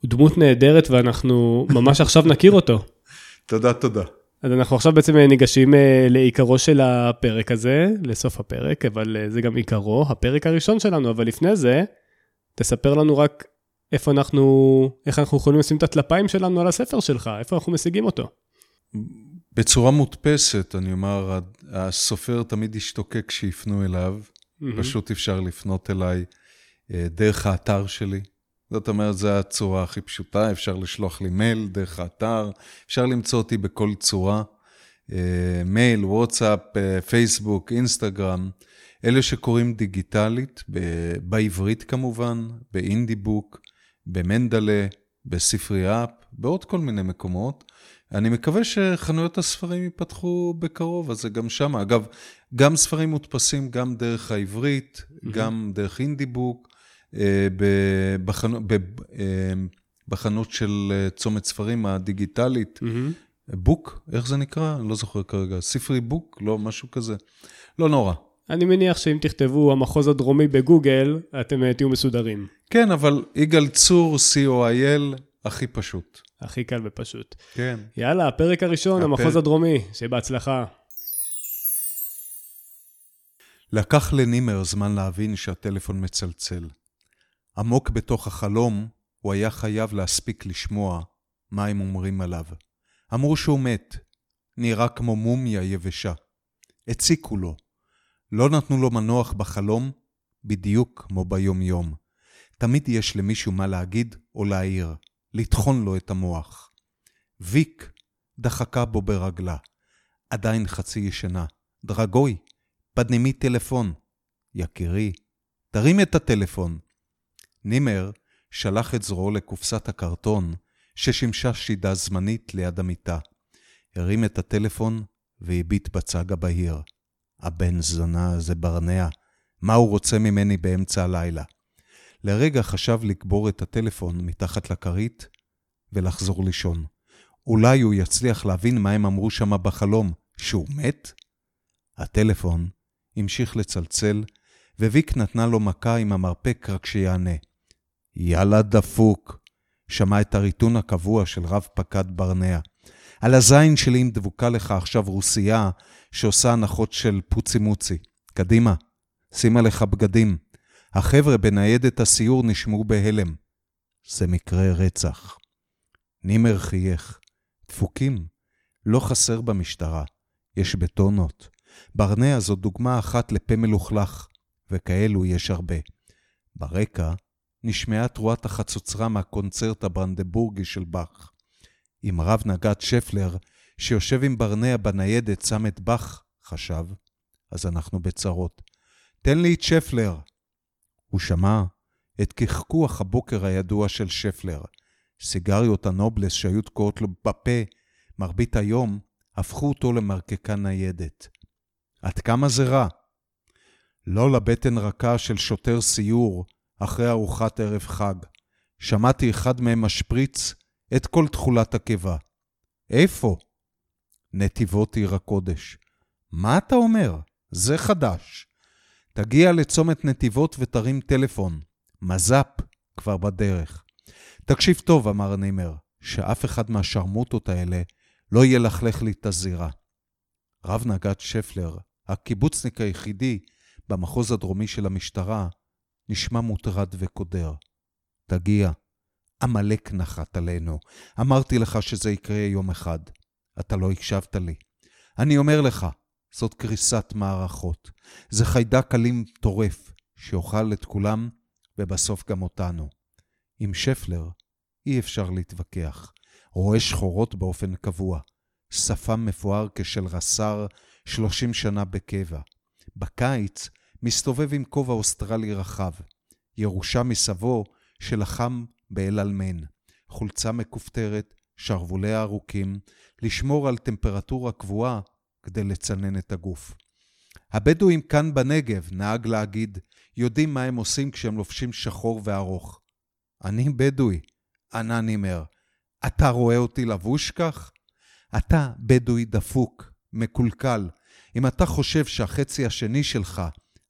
הוא דמות נהדרת ואנחנו ממש עכשיו נכיר אותו. תודה, תודה. אז אנחנו עכשיו בעצם אה, ניגשים אה, לעיקרו של הפרק הזה, לסוף הפרק, אבל אה, זה גם עיקרו, הפרק הראשון שלנו, אבל לפני זה, תספר לנו רק איפה אנחנו, איך אנחנו יכולים לשים את הטלפיים שלנו על הספר שלך, איפה אנחנו משיגים אותו. בצורה מודפסת, אני אומר, הסופר תמיד ישתוקק כשיפנו אליו, mm-hmm. פשוט אפשר לפנות אליי דרך האתר שלי, זאת אומרת, זו הצורה הכי פשוטה, אפשר לשלוח לי מייל דרך האתר, אפשר למצוא אותי בכל צורה, אה, מייל, וואטסאפ, אה, פייסבוק, אינסטגרם, אלה שקוראים דיגיטלית, בעברית כמובן, באינדי בוק, במנדלה, בספרי אפ, בעוד כל מיני מקומות. אני מקווה שחנויות הספרים ייפתחו בקרוב, אז זה גם שם. אגב, גם ספרים מודפסים גם דרך העברית, mm-hmm. גם דרך אינדי בוק. אה, אה, בחנות של אה, צומת ספרים הדיגיטלית. בוק, איך זה נקרא? אני לא זוכר כרגע. ספרי בוק? לא, משהו כזה. לא נורא. אני מניח שאם תכתבו המחוז הדרומי בגוגל, אתם תהיו מסודרים. כן, אבל יגאל צור, co.il, הכי פשוט. הכי קל ופשוט. כן. יאללה, הפרק הראשון, הפר... המחוז הדרומי, שיהיה בהצלחה. לקח לנימר זמן להבין שהטלפון מצלצל. עמוק בתוך החלום, הוא היה חייב להספיק לשמוע מה הם אומרים עליו. אמרו שהוא מת, נראה כמו מומיה יבשה. הציקו לו. לא נתנו לו מנוח בחלום, בדיוק כמו ביום-יום. תמיד יש למישהו מה להגיד או להעיר, לטחון לו את המוח. ויק דחקה בו ברגלה. עדיין חצי ישנה. דרגוי, פדנימי טלפון. יקירי, תרים את הטלפון. נימר שלח את זרועו לקופסת הקרטון ששימשה שידה זמנית ליד המיטה. הרים את הטלפון והביט בצג הבהיר. הבן זונה הזה ברנע, מה הוא רוצה ממני באמצע הלילה? לרגע חשב לקבור את הטלפון מתחת לכרית ולחזור לישון. אולי הוא יצליח להבין מה הם אמרו שם בחלום, שהוא מת? הטלפון המשיך לצלצל, וויק נתנה לו מכה עם המרפק רק שיענה. יאללה דפוק, שמע את הריטון הקבוע של רב פקד ברנע. על הזין שלי אם דבוקה לך עכשיו רוסייה שעושה הנחות של פוצי מוצי. קדימה, שים עליך בגדים. החבר'ה בניידת הסיור נשמעו בהלם. זה מקרה רצח. נימר חייך. דפוקים, לא חסר במשטרה. יש בטונות. ברנע זו דוגמה אחת לפה מלוכלך, וכאלו יש הרבה. ברקע נשמעה תרועת החצוצרה מהקונצרט הברנדבורגי של באך. אם רב נגד שפלר, שיושב עם ברנע בניידת, שם את באך, חשב, אז אנחנו בצרות. תן לי את שפלר. הוא שמע את קחקוח הבוקר הידוע של שפלר. סיגריות הנובלס שהיו תקועות לו בפה מרבית היום, הפכו אותו למרקקה ניידת. עד כמה זה רע? לא לבטן רכה של שוטר סיור אחרי ארוחת ערב חג. שמעתי אחד מהם משפריץ את כל תכולת הקיבה. איפה? נתיבות עיר הקודש. מה אתה אומר? זה חדש. תגיע לצומת נתיבות ותרים טלפון. מז"פ כבר בדרך. תקשיב טוב, אמר נימר, שאף אחד מהשרמוטות האלה לא ילכלך לי את הזירה. רב נגד שפלר, הקיבוצניק היחידי במחוז הדרומי של המשטרה, נשמע מוטרד וקודר. תגיע. עמלק נחת עלינו. אמרתי לך שזה יקרה יום אחד. אתה לא הקשבת לי. אני אומר לך, זאת קריסת מערכות. זה חיידק אלים טורף, שיאכל את כולם, ובסוף גם אותנו. עם שפלר אי אפשר להתווכח. רואה שחורות באופן קבוע. שפם מפואר כשל רס"ר, 30 שנה בקבע. בקיץ מסתובב עם כובע אוסטרלי רחב. ירושה מסבו שלחם באל-עלמיין. חולצה מכופתרת, שרוולים ארוכים, לשמור על טמפרטורה קבועה כדי לצנן את הגוף. הבדואים כאן בנגב, נהג להגיד, יודעים מה הם עושים כשהם לובשים שחור וארוך. אני בדואי, ענה נימר. אתה רואה אותי לבוש כך? אתה בדואי דפוק, מקולקל. אם אתה חושב שהחצי השני שלך,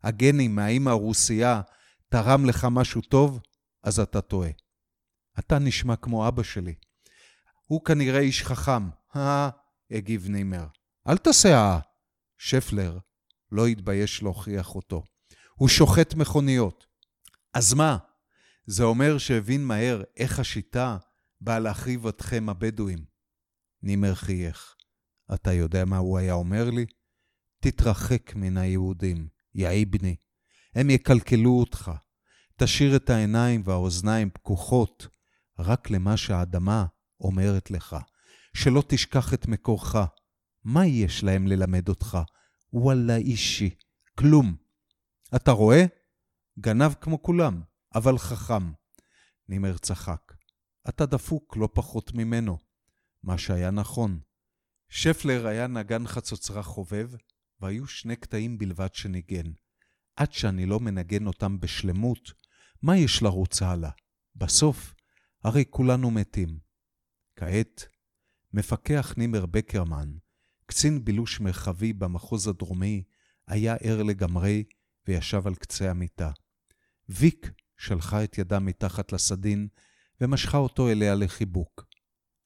הגנים מהאימא הרוסייה, תרם לך משהו טוב, אז אתה טועה. אתה נשמע כמו אבא שלי. הוא כנראה איש חכם. אה, הגיב נימר. אל תעשה אה. שפלר לא התבייש להוכיח אותו. הוא שוחט מכוניות. אז מה? זה אומר שהבין מהר איך השיטה באה להחריב אתכם הבדואים. נימר חייך. אתה יודע מה הוא היה אומר לי? תתרחק מן היהודים, יא איבני. הם יקלקלו אותך. תשאיר את העיניים והאוזניים פקוחות רק למה שהאדמה אומרת לך. שלא תשכח את מקורך. מה יש להם ללמד אותך? וואלה אישי, כלום. אתה רואה? גנב כמו כולם, אבל חכם. נימר צחק. אתה דפוק לא פחות ממנו. מה שהיה נכון. שפלר היה נגן חצוצרה חובב, והיו שני קטעים בלבד שניגן. עד שאני לא מנגן אותם בשלמות, מה יש לרוץ הלאה? בסוף, הרי כולנו מתים. כעת, מפקח נימר בקרמן, קצין בילוש מרחבי במחוז הדרומי, היה ער לגמרי וישב על קצה המיטה. ויק שלחה את ידה מתחת לסדין ומשכה אותו אליה לחיבוק.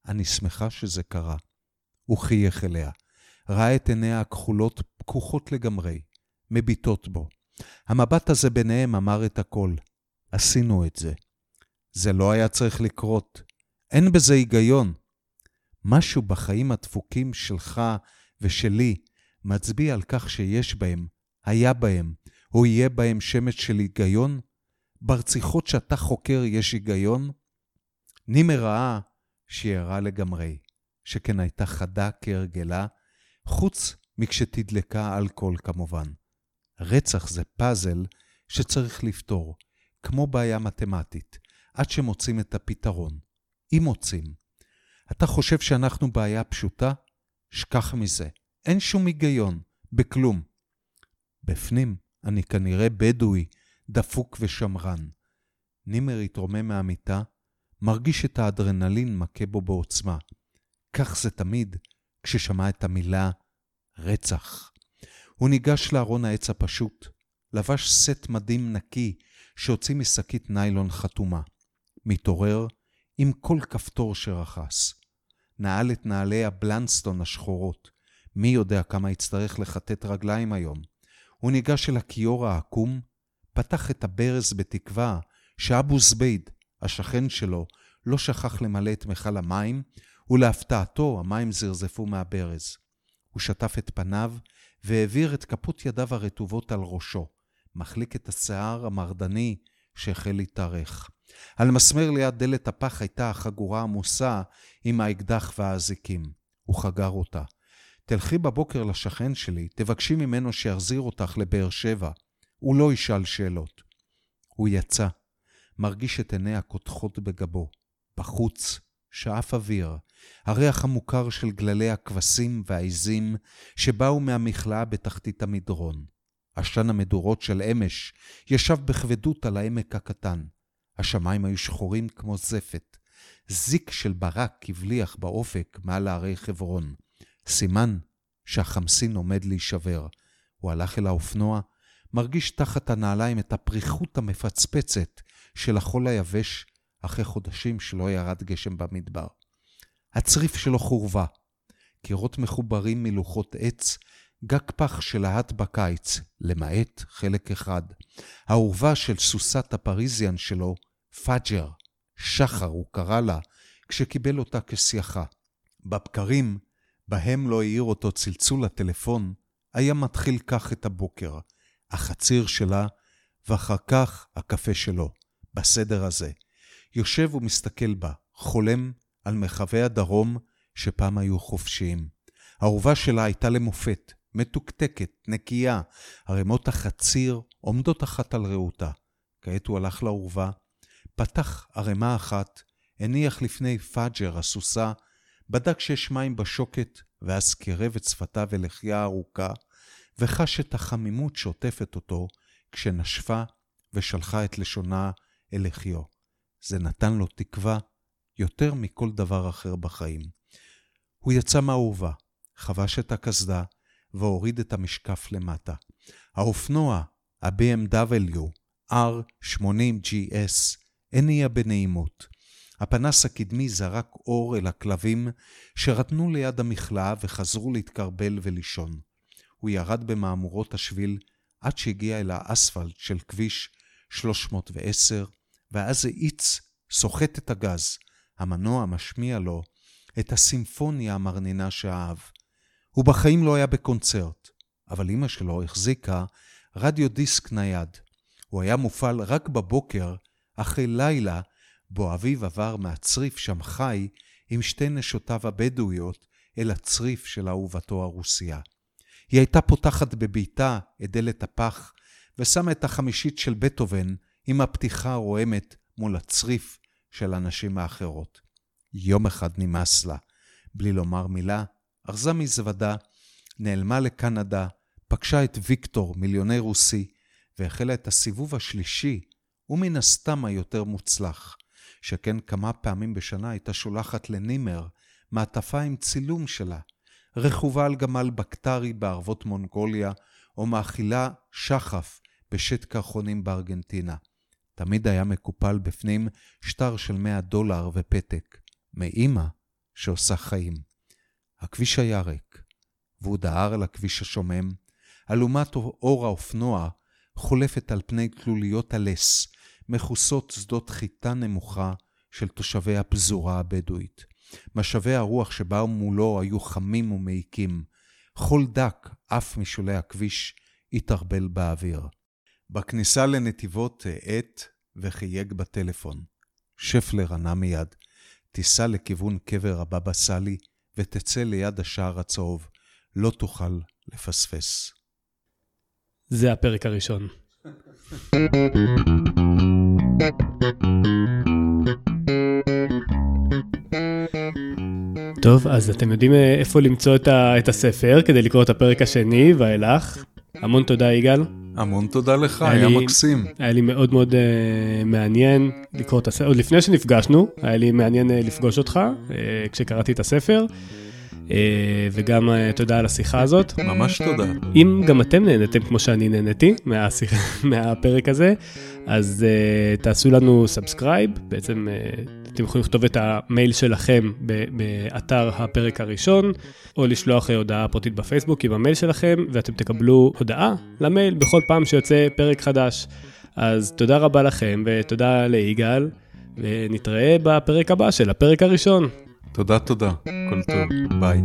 אני שמחה שזה קרה. הוא חייך אליה. ראה את עיניה הכחולות פקוחות לגמרי, מביטות בו. המבט הזה ביניהם אמר את הכל. עשינו את זה. זה לא היה צריך לקרות. אין בזה היגיון. משהו בחיים הדפוקים שלך ושלי מצביע על כך שיש בהם, היה בהם, או יהיה בהם שמץ של היגיון? ברציחות שאתה חוקר יש היגיון? נימר ראה שהיא ערה לגמרי, שכן הייתה חדה כהרגלה, חוץ מכשתדלקה אלכוהול כמובן. רצח זה פאזל שצריך לפתור, כמו בעיה מתמטית, עד שמוצאים את הפתרון. אם מוצאים. אתה חושב שאנחנו בעיה פשוטה? שכח מזה. אין שום היגיון, בכלום. בפנים אני כנראה בדואי, דפוק ושמרן. נימר התרומם מהמיטה, מרגיש את האדרנלין מכה בו בעוצמה. כך זה תמיד כששמע את המילה רצח. הוא ניגש לארון העץ הפשוט, לבש סט מדים נקי שהוציא משקית ניילון חתומה. מתעורר עם כל כפתור שרכס. נעל את נעלי הבלנסטון השחורות. מי יודע כמה יצטרך לכתת רגליים היום. הוא ניגש אל הכיור העקום, פתח את הברז בתקווה שאבו זבייד, השכן שלו, לא שכח למלא את מכל המים, ולהפתעתו המים זרזפו מהברז. הוא שטף את פניו והעביר את כפות ידיו הרטובות על ראשו, מחליק את השיער המרדני שהחל להתארך. על מסמר ליד דלת הפח הייתה החגורה עמוסה עם האקדח והאזיקים. הוא חגר אותה. תלכי בבוקר לשכן שלי, תבקשי ממנו שיחזיר אותך לבאר שבע. הוא לא ישאל שאלות. הוא יצא, מרגיש את עיניה קודחות בגבו. בחוץ, שאף אוויר, הריח המוכר של גללי הכבשים והעיזים שבאו מהמכלאה בתחתית המדרון. עשן המדורות של אמש ישב בכבדות על העמק הקטן. השמיים היו שחורים כמו זפת. זיק של ברק הבליח באופק מעל הערי חברון. סימן שהחמסין עומד להישבר. הוא הלך אל האופנוע, מרגיש תחת הנעליים את הפריחות המפצפצת של החול היבש אחרי חודשים שלא ירד גשם במדבר. הצריף שלו חורבה, קירות מחוברים מלוחות עץ, גג פח שלהט בקיץ, למעט חלק אחד. האורווה של סוסת הפריזיאן שלו, פאג'ר, שחר הוא קרא לה, כשקיבל אותה כסייחה. בבקרים, בהם לא העיר אותו צלצול הטלפון, היה מתחיל כך את הבוקר, החציר שלה, ואחר כך הקפה שלו, בסדר הזה. יושב ומסתכל בה, חולם על מרחבי הדרום שפעם היו חופשיים. האהובה שלה הייתה למופת, מתוקתקת, נקייה, ערימות החציר עומדות אחת על רעותה. כעת הוא הלך לאורווה, פתח ערימה אחת, הניח לפני פאג'ר הסוסה, בדק שיש מים בשוקת, ואז קירב את שפתיו אל לחייה הארוכה, וחש את החמימות שעוטפת אותו, כשנשפה ושלחה את לשונה אל לחיו. זה נתן לו תקווה יותר מכל דבר אחר בחיים. הוא יצא מהאורווה, חבש את הקסדה והוריד את המשקף למטה. האופנוע, ה-BMW R80GS, הניע בנעימות. הפנס הקדמי זרק אור אל הכלבים שרתנו ליד המכלאה וחזרו להתקרבל ולישון. הוא ירד במהמורות השביל עד שהגיע אל האספלט של כביש 310, ואז האיץ, סוחט את הגז. המנוע משמיע לו את הסימפוניה המרנינה שאהב. הוא בחיים לא היה בקונצרט, אבל אמא שלו החזיקה רדיו דיסק נייד. הוא היה מופעל רק בבוקר, אחרי לילה, בו אביו עבר מהצריף שם חי עם שתי נשותיו הבדואיות אל הצריף של אהובתו הרוסיה. היא הייתה פותחת בביתה את דלת הפח, ושמה את החמישית של בטהובן עם הפתיחה הרועמת מול הצריף של הנשים האחרות. יום אחד נמאס לה. בלי לומר מילה, ארזה מזוודה, נעלמה לקנדה, פגשה את ויקטור, מיליונר רוסי, והחלה את הסיבוב השלישי, ומן הסתם היותר מוצלח, שכן כמה פעמים בשנה הייתה שולחת לנימר מעטפה עם צילום שלה, רכובה על גמל בקטרי בערבות מונגוליה, או מאכילה שחף בשט קרחונים בארגנטינה. תמיד היה מקופל בפנים שטר של 100 דולר ופתק, מאימא שעושה חיים. הכביש היה ריק, והוא דהר על הכביש השומם. אלומת אור האופנוע חולפת על פני תלוליות הלס, מכוסות שדות חיטה נמוכה של תושבי הפזורה הבדואית. משאבי הרוח שבאו מולו היו חמים ומעיקים. חול דק עף משולי הכביש, התערבל באוויר. בכניסה לנתיבות האט וחייג בטלפון. שפלר ענה מיד, תיסע לכיוון קבר הבבא סאלי ותצא ליד השער הצהוב. לא תוכל לפספס. זה הפרק הראשון. טוב, אז אתם יודעים אה, איפה למצוא את, ה, את הספר כדי לקרוא את הפרק השני ואילך. המון תודה, יגאל. המון תודה לך, היה, היה לי, מקסים. היה לי מאוד מאוד uh, מעניין לקרוא את הספר, עוד לפני שנפגשנו, היה לי מעניין uh, לפגוש אותך אה, כשקראתי את הספר. וגם תודה על השיחה הזאת. ממש תודה. אם גם אתם נהניתם כמו שאני נהניתי מהשיחה, מהפרק הזה, אז אה, תעשו לנו subscribe, בעצם אה, אתם יכולים לכתוב את המייל שלכם באתר הפרק הראשון, או לשלוח הודעה פרטית בפייסבוק עם המייל שלכם, ואתם תקבלו הודעה למייל בכל פעם שיוצא פרק חדש. אז תודה רבה לכם, ותודה ליגאל, ונתראה בפרק הבא של הפרק הראשון. תודה, תודה. כל טוב. ביי.